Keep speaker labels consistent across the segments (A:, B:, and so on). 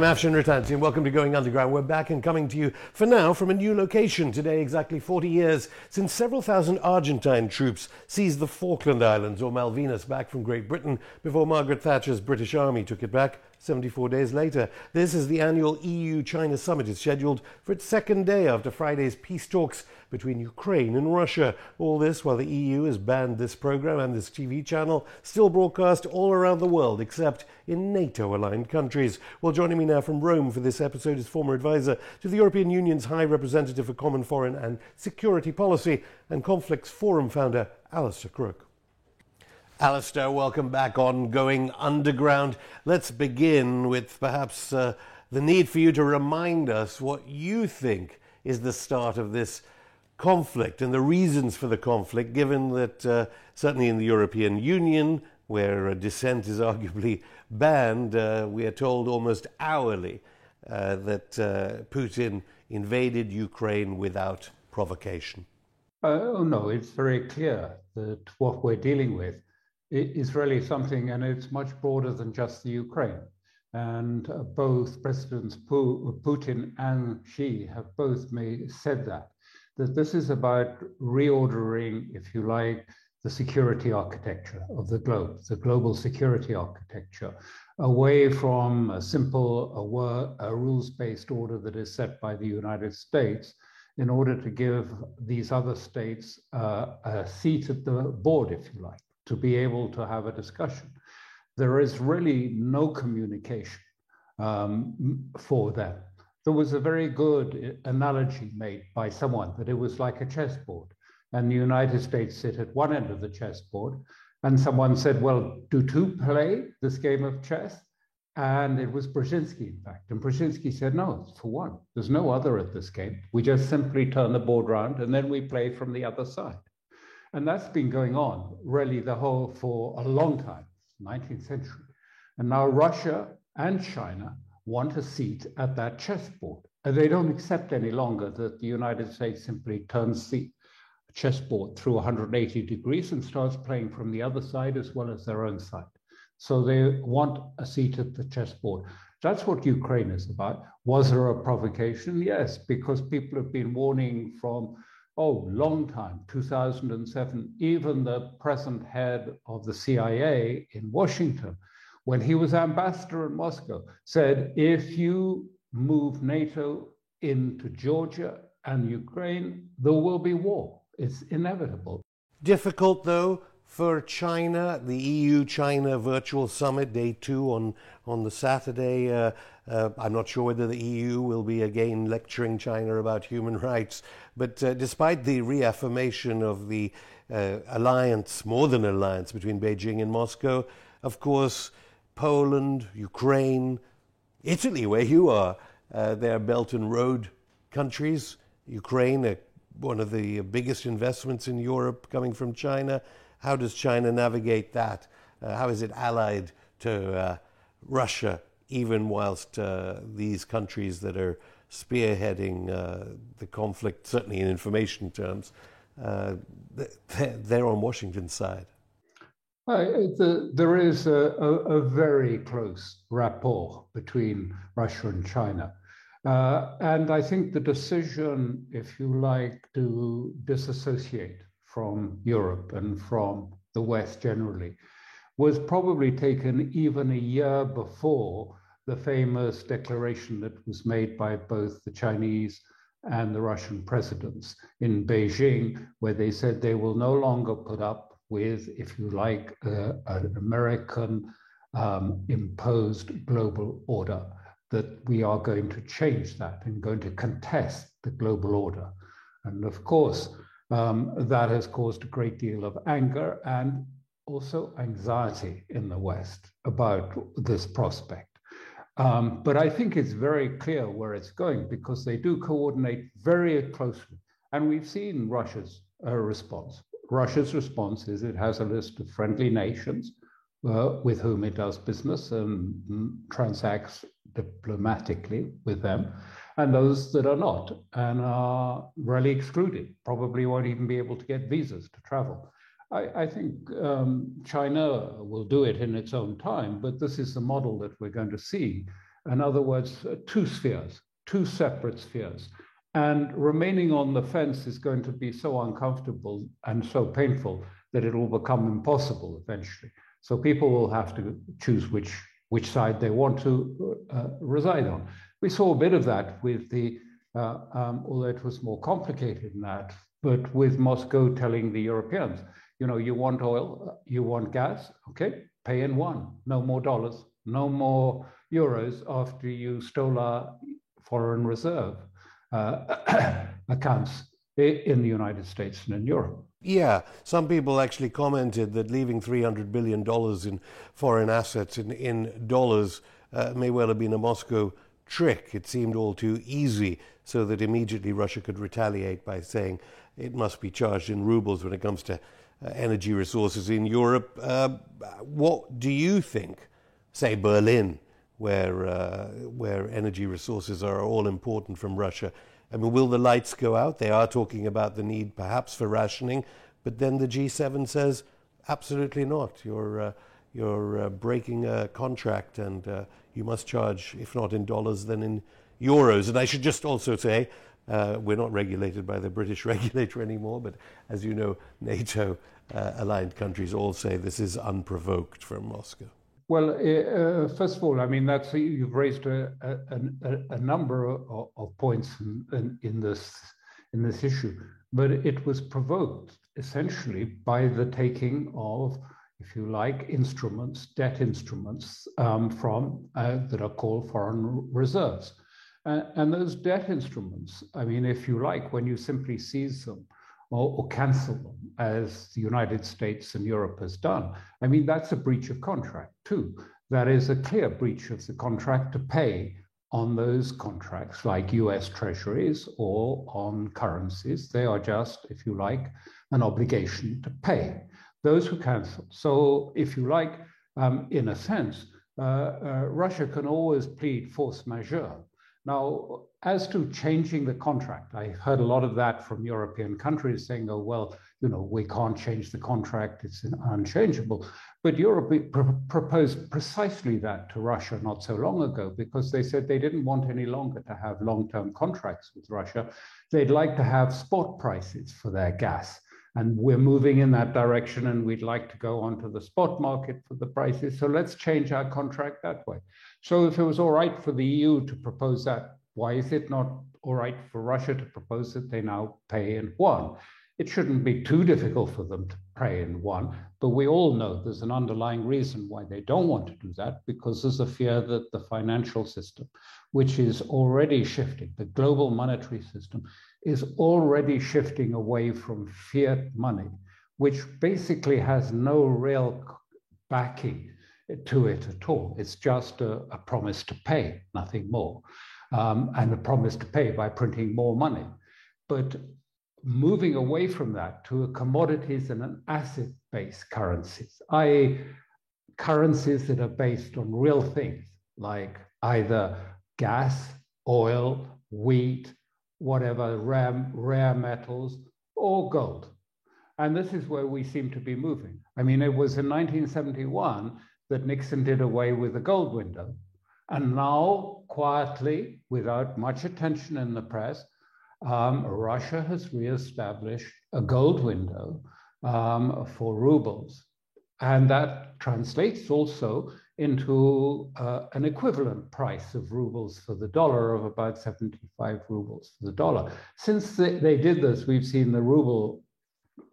A: I'm Afshin Rattansi and welcome to Going Underground. We're back and coming to you for now from a new location. Today, exactly 40 years since several thousand Argentine troops seized the Falkland Islands or Malvinas back from Great Britain before Margaret Thatcher's British Army took it back 74 days later. This is the annual EU China summit. It's scheduled for its second day after Friday's peace talks between Ukraine and Russia. All this while the EU has banned this program and this TV channel, still broadcast all around the world except in NATO aligned countries. Well, joining me now from Rome for this episode is former advisor to the European Union's High Representative for Common Foreign and Security Policy and Conflicts Forum founder, Alastair Crooke. Alastair, welcome back on Going Underground. Let's begin with perhaps uh, the need for you to remind us what you think is the start of this conflict and the reasons for the conflict, given that uh, certainly in the European Union, where dissent is arguably banned, uh, we are told almost hourly uh, that uh, Putin invaded Ukraine without provocation.
B: Uh, oh, no, it's very clear that what we're dealing with is really something, and it's much broader than just the Ukraine. And uh, both Presidents Putin and Xi have both made, said that, that this is about reordering, if you like, the security architecture of the globe, the global security architecture, away from a simple a, a rules-based order that is set by the United States in order to give these other states uh, a seat at the board, if you like to be able to have a discussion. There is really no communication um, for them. There was a very good analogy made by someone that it was like a chessboard, and the United States sit at one end of the chessboard, and someone said, Well, do two play this game of chess? And it was Brzezinski, in fact. And Brzezinski said, No, it's for one. There's no other at this game. We just simply turn the board round and then we play from the other side. And that's been going on really the whole for a long time, 19th century. And now Russia and China want a seat at that chessboard. And they don't accept any longer that the United States simply turns the chessboard through 180 degrees and starts playing from the other side as well as their own side. So they want a seat at the chessboard. That's what Ukraine is about. Was there a provocation? Yes, because people have been warning from oh, long time, 2007, even the present head of the CIA in Washington, when he was ambassador in Moscow, said, if you move NATO into Georgia and Ukraine, there will be war. It's inevitable.
A: Difficult, though, for China, the EU China Virtual Summit, day two on, on the Saturday. Uh, uh, I'm not sure whether the EU will be again lecturing China about human rights, but uh, despite the reaffirmation of the uh, alliance, more than alliance, between Beijing and Moscow, of course, Poland, Ukraine, Italy, where you are, uh, they're Belt and Road countries. Ukraine, one of the biggest investments in Europe coming from China. How does China navigate that? Uh, how is it allied to uh, Russia, even whilst uh, these countries that are spearheading uh, the conflict, certainly in information terms, uh, they're on Washington's side?
B: The, there is a, a, a, very close rapport between Russia and China. Uh, and I think the decision, if you like, to disassociate from Europe and from the West generally, was probably taken even a year before the famous declaration that was made by both the Chinese and the Russian presidents in Beijing, where they said they will no longer put up with, if you like, uh, an American um, imposed global order, that we are going to change that and going to contest the global order. And of course, um, that has caused a great deal of anger and also anxiety in the West about this prospect. Um, but I think it's very clear where it's going because they do coordinate very closely. And we've seen Russia's uh, response. Russia's response is it has a list of friendly nations uh, with whom it does business and transacts diplomatically with them and those that are not and are really excluded, probably won't even be able to get visas to travel. I, I think um, China will do it in its own time, but this is the model that we're going to see. In other words, uh, two spheres, two separate spheres. And remaining on the fence is going to be so uncomfortable and so painful that it will become impossible eventually. So people will have to choose which, which side they want to uh, reside on. We saw a bit of that with the, uh, um, although it was more complicated than that, but with Moscow telling the Europeans, you know, you want oil, you want gas, okay, pay in one, no more dollars, no more euros after you stole our foreign reserve uh, accounts in the United States and in Europe.
A: Yeah, some people actually commented that leaving $300 billion in foreign assets in, in dollars uh, may well have been a Moscow trick. It seemed all too easy, so that immediately Russia could retaliate by saying it must be charged in rubles when it comes to uh, energy resources in Europe. Uh, what do you think, say, Berlin, where, uh, where energy resources are all important from Russia? I mean, will the lights go out? They are talking about the need perhaps for rationing, but then the G7 says, absolutely not. You're, uh, you're uh, breaking a contract and uh, you must charge, if not in dollars, then in euros. And I should just also say, uh, we're not regulated by the British regulator anymore, but as you know, NATO uh, aligned countries all say this is unprovoked from Moscow.
B: Well, uh, first of all, I mean that's you've raised a, a, a number of, of points in, in, in, this in this issue, but it was provoked essentially by the taking of, if you like, instruments, debt instruments um, from uh, that are called foreign reserves, uh, and those debt instruments. I mean, if you like, when you simply seize them or, or cancel them, as the United States and Europe has done. I mean, that's a breach of contract too. That is a clear breach of the contract to pay on those contracts, like US treasuries or on currencies. They are just, if you like, an obligation to pay those who cancel. So, if you like, um, in a sense, uh, uh, Russia can always plead force majeure. Now, as to changing the contract, I heard a lot of that from European countries saying, oh, well, you know, we can't change the contract, it's unchangeable. But Europe pr- proposed precisely that to Russia not so long ago because they said they didn't want any longer to have long term contracts with Russia. They'd like to have spot prices for their gas. And we're moving in that direction, and we'd like to go onto the spot market for the prices. So let's change our contract that way. So if it was all right for the EU to propose that, why is it not all right for Russia to propose that they now pay in yuan? It shouldn't be too difficult for them to pray in yuan, but we all know there's an underlying reason why they don't want to do that, because there's a fear that the financial system, which is already shifting, the global monetary system, is already shifting away from fiat money, which basically has no real backing to it at all. It's just a, a promise to pay, nothing more, um, and a promise to pay by printing more money. But moving away from that to a commodities and an asset-based currencies, i.e., currencies that are based on real things like either gas, oil, wheat, whatever, rare, rare metals, or gold. And this is where we seem to be moving. I mean, it was in 1971 that Nixon did away with the gold window. And now, quietly, without much attention in the press, um, Russia has reestablished a gold window um, for rubles. And that translates also into uh, an equivalent price of rubles for the dollar of about 75 rubles for the dollar. Since they, they did this, we've seen the ruble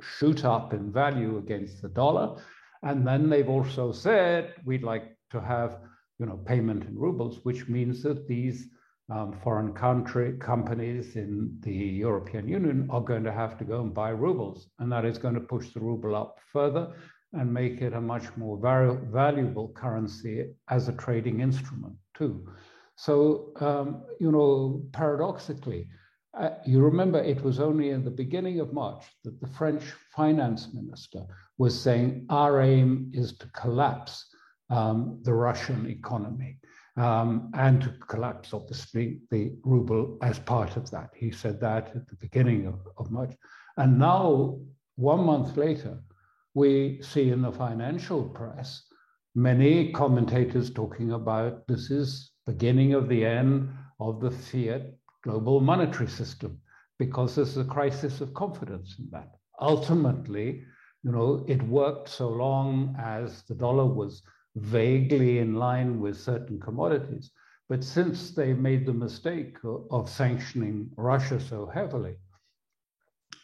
B: shoot up in value against the dollar. And then they've also said we'd like to have you know, payment in rubles, which means that these um, foreign country companies in the European Union are going to have to go and buy rubles, and that is going to push the ruble up further and make it a much more valuable currency as a trading instrument too. So um, you know, paradoxically, uh, you remember it was only in the beginning of March that the French finance minister was saying our aim is to collapse um, the Russian economy um, and to collapse, obviously, the ruble as part of that. He said that at the beginning of, of March. And now, one month later, we see in the financial press many commentators talking about this is beginning of the end of the fiat global monetary system because there's a crisis of confidence in that. Ultimately, you know, it worked so long as the dollar was vaguely in line with certain commodities. But since they made the mistake of sanctioning Russia so heavily,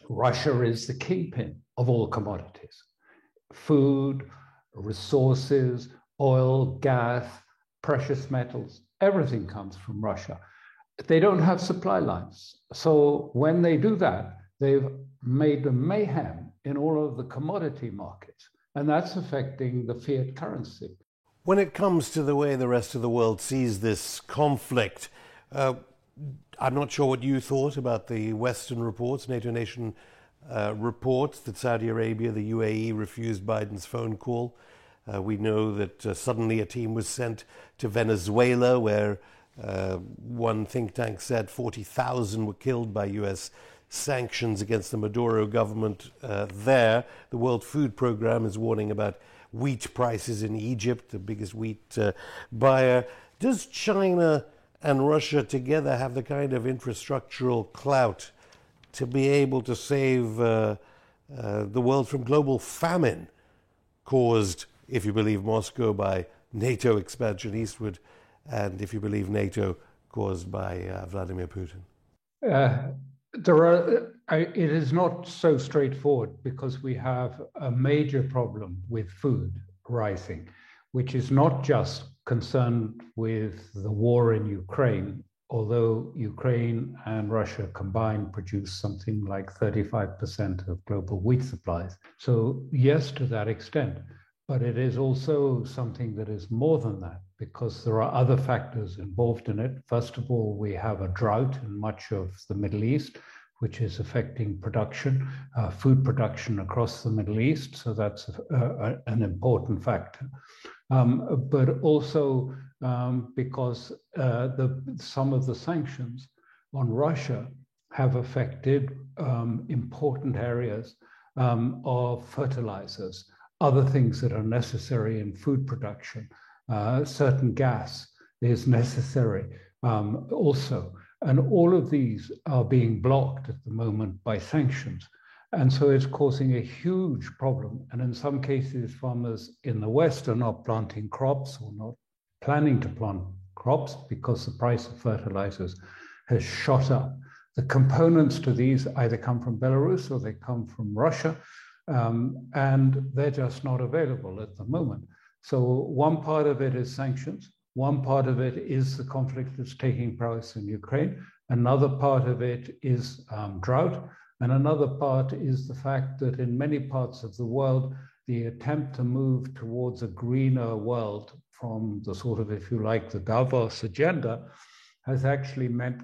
B: Russia is the kingpin of all commodities food, resources, oil, gas, precious metals, everything comes from Russia. They don't have supply lines. So when they do that, they've made a mayhem in all of the commodity markets, and that's affecting the fiat currency.
A: When it comes to the way the rest of the world sees this conflict, uh, I'm not sure what you thought about the Western reports, NATO nation uh, reports that Saudi Arabia, the UAE, refused Biden's phone call. Uh, we know that uh, suddenly a team was sent to Venezuela, where uh, one think tank said 40,000 were killed by U.S. sanctions against the Maduro government uh, there. The World Food Program is warning about wheat prices in Egypt, the biggest wheat uh, buyer. Does China and Russia together have the kind of infrastructural clout to be able to save uh, uh, the world from global famine caused, if you believe Moscow, by NATO expansion eastward, and if you believe NATO, caused by uh, Vladimir Putin?
B: There are, it is not so straightforward because we have a major problem with food rising, which is not just concerned with the war in Ukraine, although Ukraine and Russia combined produce something like 35% of global wheat supplies. So, yes, to that extent. But it is also something that is more than that because there are other factors involved in it. First of all, we have a drought in much of the Middle East, which is affecting production, uh, food production across the Middle East. So that's a, a, an important factor. Um, but also um, because uh, the, some of the sanctions on Russia have affected um, important areas um, of fertilizers other things that are necessary in food production. Uh, certain gas is necessary um, also. And all of these are being blocked at the moment by sanctions. And so it's causing a huge problem. And in some cases, farmers in the West are not planting crops or not planning to plant crops because the price of fertilizers has shot up. The components to these either come from Belarus or they come from Russia um, and they're just not available at the moment. So one part of it is sanctions. One part of it is the conflict that's taking place in Ukraine. Another part of it is um, drought. And another part is the fact that in many parts of the world, the attempt to move towards a greener world from the sort of, if you like, the Davos agenda has actually meant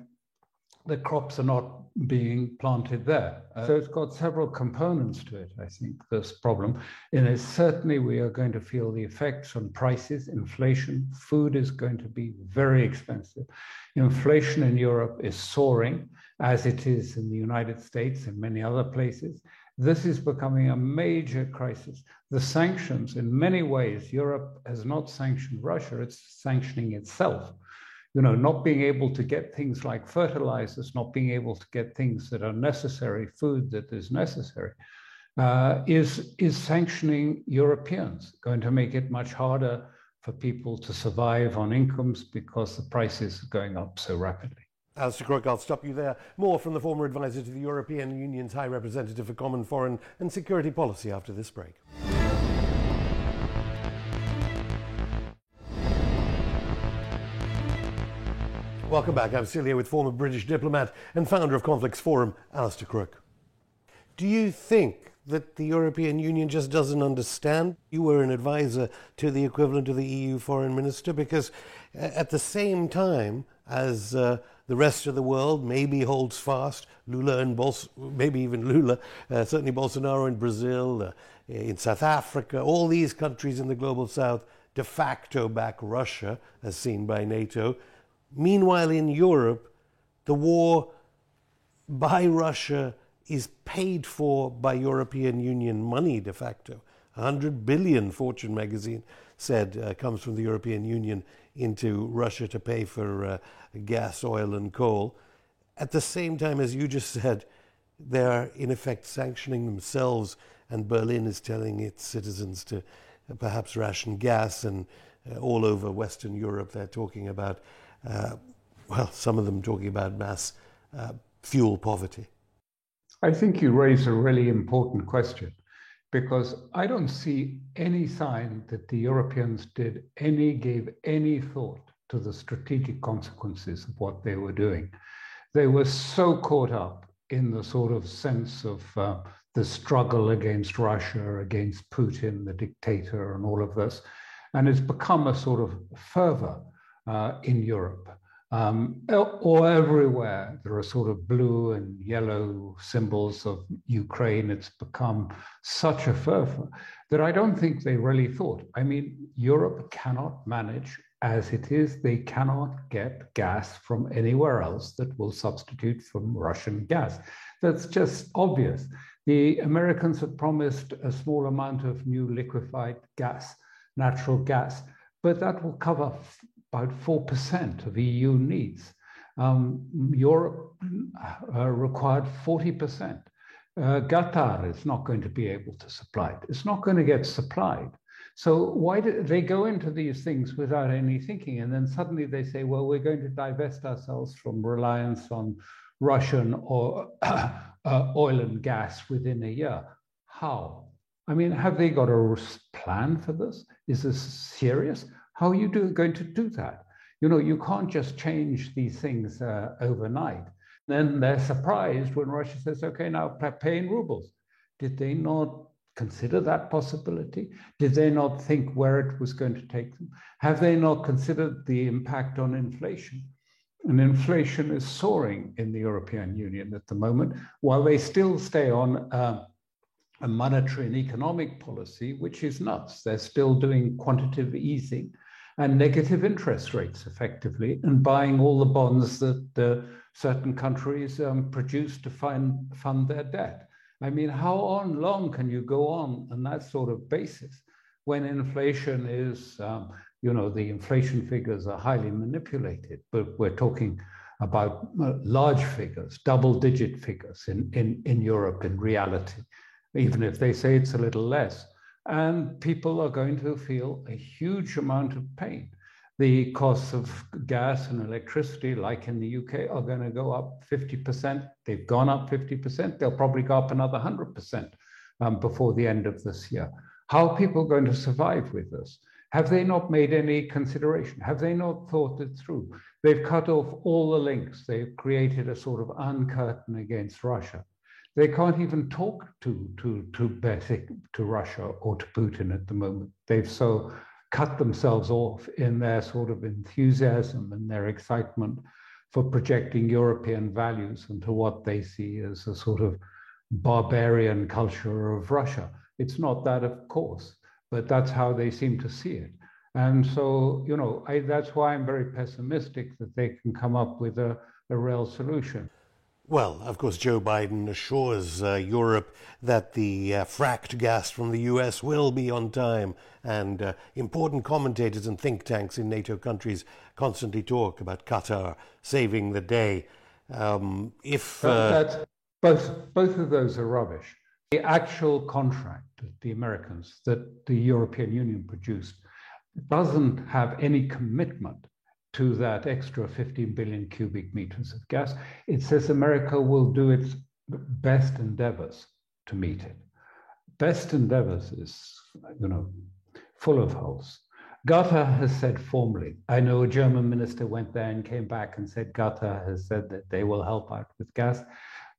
B: the crops are not being planted there. Uh, so it's got several components to it, I think, this problem. And certainly we are going to feel the effects on prices, inflation. Food is going to be very expensive. Inflation in Europe is soaring, as it is in the United States and many other places. This is becoming a major crisis. The sanctions, in many ways, Europe has not sanctioned Russia, it's sanctioning itself you know, not being able to get things like fertilizers, not being able to get things that are necessary, food that is necessary, uh, is, is sanctioning Europeans, going to make it much harder for people to survive on incomes because the prices are going up so rapidly.
A: Alastair Crooke, I'll stop you there. More from the former advisor to the European Union's High Representative for Common Foreign and Security Policy after this break. Welcome back. I'm still here with former British diplomat and founder of Conflicts Forum, Alastair Crooke. Do you think that the European Union just doesn't understand? You were an advisor to the equivalent of the EU foreign minister because at the same time as uh, the rest of the world maybe holds fast, Lula and Bols- maybe even Lula, uh, certainly Bolsonaro in Brazil, uh, in South Africa, all these countries in the global south de facto back Russia, as seen by NATO. Meanwhile, in Europe, the war by Russia is paid for by European Union money de facto. 100 billion, Fortune magazine said, uh, comes from the European Union into Russia to pay for uh, gas, oil, and coal. At the same time, as you just said, they're in effect sanctioning themselves, and Berlin is telling its citizens to uh, perhaps ration gas, and uh, all over Western Europe, they're talking about, uh, well, some of them talking about mass uh, fuel poverty.
B: I think you raise a really important question because I don't see any sign that the Europeans did any, gave any thought to the strategic consequences of what they were doing. They were so caught up in the sort of sense of uh, the struggle against Russia, against Putin, the dictator, and all of this. And it's become a sort of fervor in Europe. Um, or everywhere there are sort of blue and yellow symbols of Ukraine. It's become such a fervor that I don't think they really thought. I mean, Europe cannot manage as it is. They cannot get gas from anywhere else that will substitute from Russian gas. That's just obvious. The Americans have promised a small amount of new liquefied gas, natural gas, but that will cover about 4% of EU needs. Um, Europe uh, required 40%. Uh, Qatar is not going to be able to supply it. It's not going to get supplied. So why do they go into these things without any thinking? And then suddenly they say, well, we're going to divest ourselves from reliance on Russian or uh, oil and gas within a year. How? I mean, have they got a plan for this? Is this serious? How are you do, going to do that? You know, you can't just change these things uh, overnight. Then they're surprised when Russia says, okay, now pay in rubles. Did they not consider that possibility? Did they not think where it was going to take them? Have they not considered the impact on inflation? And inflation is soaring in the European Union at the moment, while they still stay on uh, a monetary and economic policy, which is nuts. They're still doing quantitative easing and negative interest rates effectively and buying all the bonds that uh, certain countries um, produce to find, fund their debt. I mean, how on long can you go on on that sort of basis when inflation is, um, you know, the inflation figures are highly manipulated, but we're talking about uh, large figures, double digit figures in, in, in Europe in reality, even if they say it's a little less and people are going to feel a huge amount of pain. The costs of gas and electricity, like in the UK, are going to go up 50%. They've gone up 50%. They'll probably go up another 100% um, before the end of this year. How are people going to survive with this? Have they not made any consideration? Have they not thought it through? They've cut off all the links. They've created a sort of iron curtain against Russia. They can't even talk to, to, to Basic, to Russia or to Putin at the moment. They've so cut themselves off in their sort of enthusiasm and their excitement for projecting European values into what they see as a sort of barbarian culture of Russia. It's not that, of course, but that's how they seem to see it. And so, you know, I, that's why I'm very pessimistic that they can come up with a, a real solution.
A: Well, of course, Joe Biden assures uh, Europe that the uh, fracked gas from the US will be on time, and uh, important commentators and think tanks in NATO countries constantly talk about Qatar saving the day. Um, if
B: uh, both both of those are rubbish. The actual contract that the Americans that the European Union produced doesn't have any commitment to that extra 15 billion cubic meters of gas. It says America will do its best endeavors to meet it. Best endeavors is, you know, full of holes. Qatar has said formally, I know a German minister went there and came back and said Qatar has said that they will help out with gas.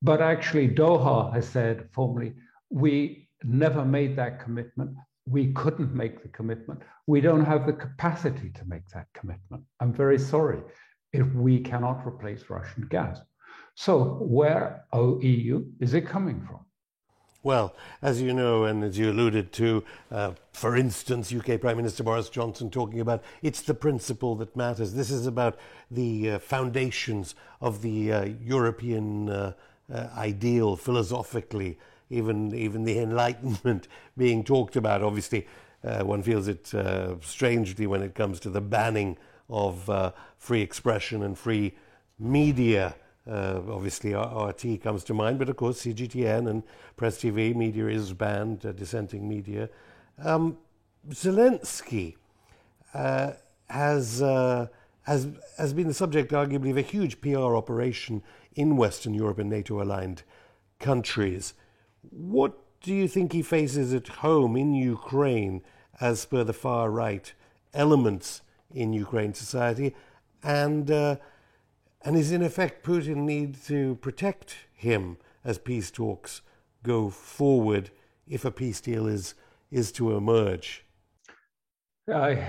B: But actually, Doha has said formally, we never made that commitment we couldn't make the commitment. We don't have the capacity to make that commitment. I'm very sorry if we cannot replace Russian gas. So, where, oh, EU, is it coming from?
A: Well, as you know, and as you alluded to, uh, for instance, UK Prime Minister Boris Johnson talking about it's the principle that matters. This is about the uh, foundations of the uh, European uh, uh, ideal philosophically even even the Enlightenment being talked about. Obviously, uh, one feels it uh, strangely when it comes to the banning of uh, free expression and free media. Uh, obviously, RT comes to mind, but of course, CGTN and Press TV media is banned, uh, dissenting media. Um, Zelensky uh, has, has, has been the subject, arguably, of a huge PR operation in Western Europe and NATO aligned countries. What do you think he faces at home in Ukraine as per the far right elements in Ukraine society? And, uh, and is in effect Putin need to protect him as peace talks go forward if a peace deal is, is to emerge?
B: I,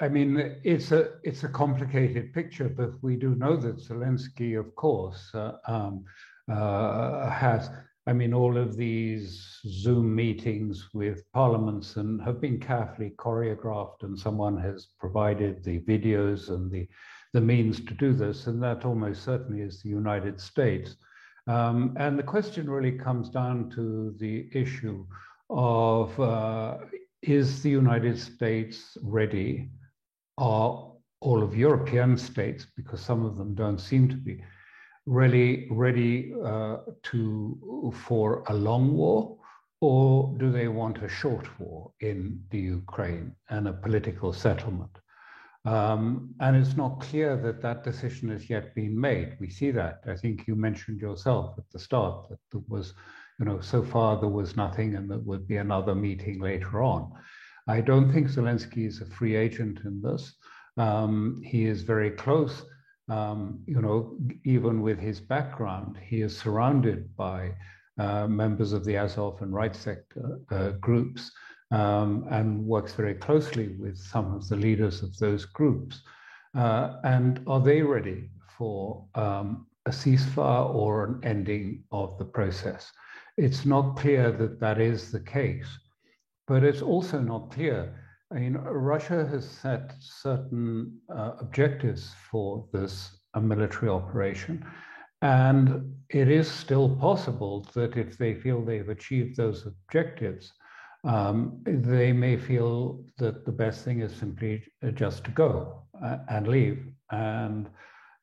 B: I mean, it's a it's a complicated picture, but we do know that Zelensky, of course, uh, um, uh, has. I mean, all of these Zoom meetings with parliaments and have been carefully choreographed, and someone has provided the videos and the the means to do this, and that almost certainly is the United States. Um, and the question really comes down to the issue of uh, is the United States ready? Are all of European states, because some of them don't seem to be, really ready uh, to for a long war, or do they want a short war in the Ukraine and a political settlement? Um, and it's not clear that that decision has yet been made. We see that. I think you mentioned yourself at the start that there was you know, so far there was nothing and there would be another meeting later on. I don't think Zelensky is a free agent in this. Um, he is very close, um, you know, even with his background, he is surrounded by uh, members of the Azov and right sector uh, groups um, and works very closely with some of the leaders of those groups. Uh, and are they ready for um, a ceasefire or an ending of the process? It's not clear that that is the case, but it's also not clear. I mean, Russia has set certain uh, objectives for this a military operation. And it is still possible that if they feel they've achieved those objectives, um, they may feel that the best thing is simply just to go uh, and leave. And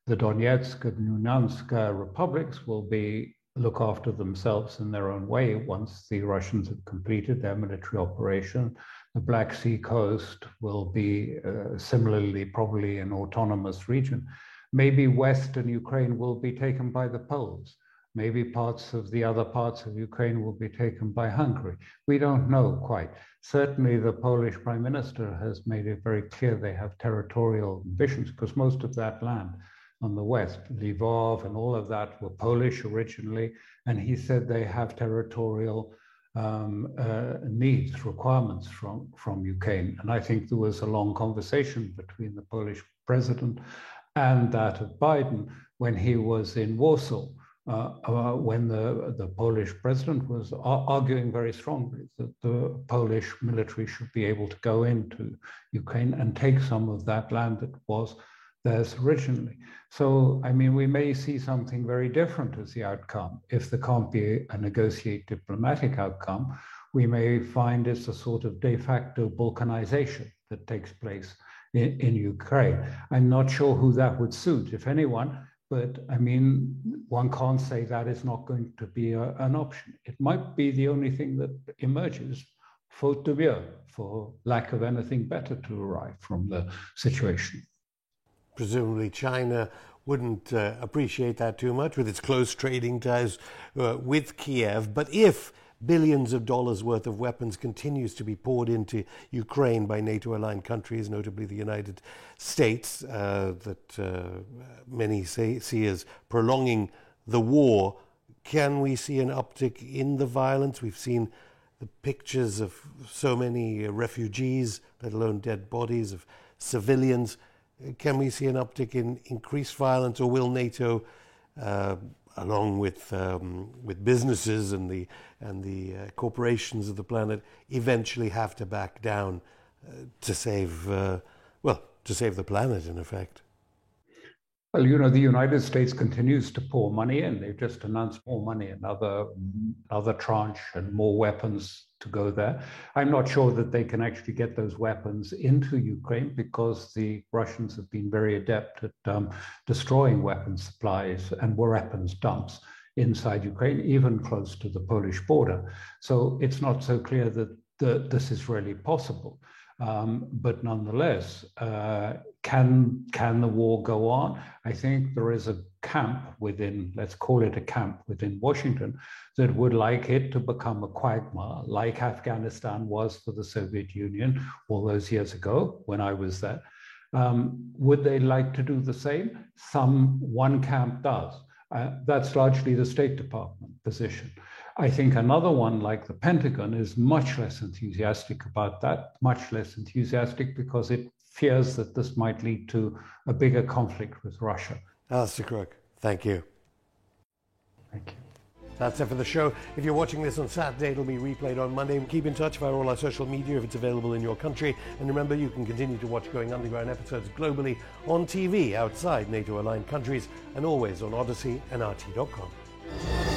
B: the Donetsk and Luhansk republics will be look after themselves in their own way once the Russians have completed their military operation. The Black Sea coast will be uh, similarly probably an autonomous region. Maybe Western Ukraine will be taken by the Poles. Maybe parts of the other parts of Ukraine will be taken by Hungary. We don't know quite. Certainly, the Polish prime minister has made it very clear they have territorial ambitions because most of that land on the west. Lvov and all of that were Polish originally, and he said they have territorial um, uh, needs, requirements from, from Ukraine. And I think there was a long conversation between the Polish president and that of Biden when he was in Warsaw. Uh, uh, when the, the Polish president was arguing very strongly that the Polish military should be able to go into Ukraine and take some of that land that was theirs originally. So, I mean, we may see something very different as the outcome. If there can't be a negotiated diplomatic outcome, we may find it's a sort of de facto balkanization that takes place in, in Ukraine. I'm not sure who that would suit, if anyone, but I mean, one can't say that is not going to be a, an option. It might be the only thing that emerges, faute de mieux, for lack of anything better to arrive from the situation
A: presumably China wouldn't uh, appreciate that too much with its close trading ties uh, with Kiev. But if billions of dollars worth of weapons continues to be poured into Ukraine by NATO aligned countries, notably the United States, uh, that uh, many say, see as prolonging the war, can we see an uptick in the violence? We've seen the pictures of so many refugees, let alone dead bodies of civilians can we see an uptick in increased violence, or will NATO, uh, along with um, with businesses and the and the uh, corporations of the planet, eventually have to back down uh, to save uh, well to save the planet, in effect?
B: Well, you know, the United States continues to pour money in. They've just announced more money, another, another tranche, and more weapons to go there. I'm not sure that they can actually get those weapons into Ukraine because the Russians have been very adept at um, destroying weapons supplies and weapons dumps inside Ukraine, even close to the Polish border. So it's not so clear that the, this is really possible. Um, but nonetheless, uh, can can the war go on? I think there is a camp within, let's call it a camp within Washington, that would like it to become a quagmire, like Afghanistan was for the Soviet Union all those years ago when I was there. Um, would they like to do the same? Some one camp does. Uh, that's largely the State Department position. I think another one like the Pentagon is much less enthusiastic about that, much less enthusiastic because it fears that this might lead to a bigger conflict with Russia.
A: Alastair Crooke, thank you.
B: Thank you.
A: That's it for the show. If you're watching this on Saturday, it'll be replayed on Monday. Keep in touch via all our social media if it's available in your country. And remember, you can continue to watch Going Underground episodes globally on TV outside NATO aligned countries and always on Odysee and RT.com.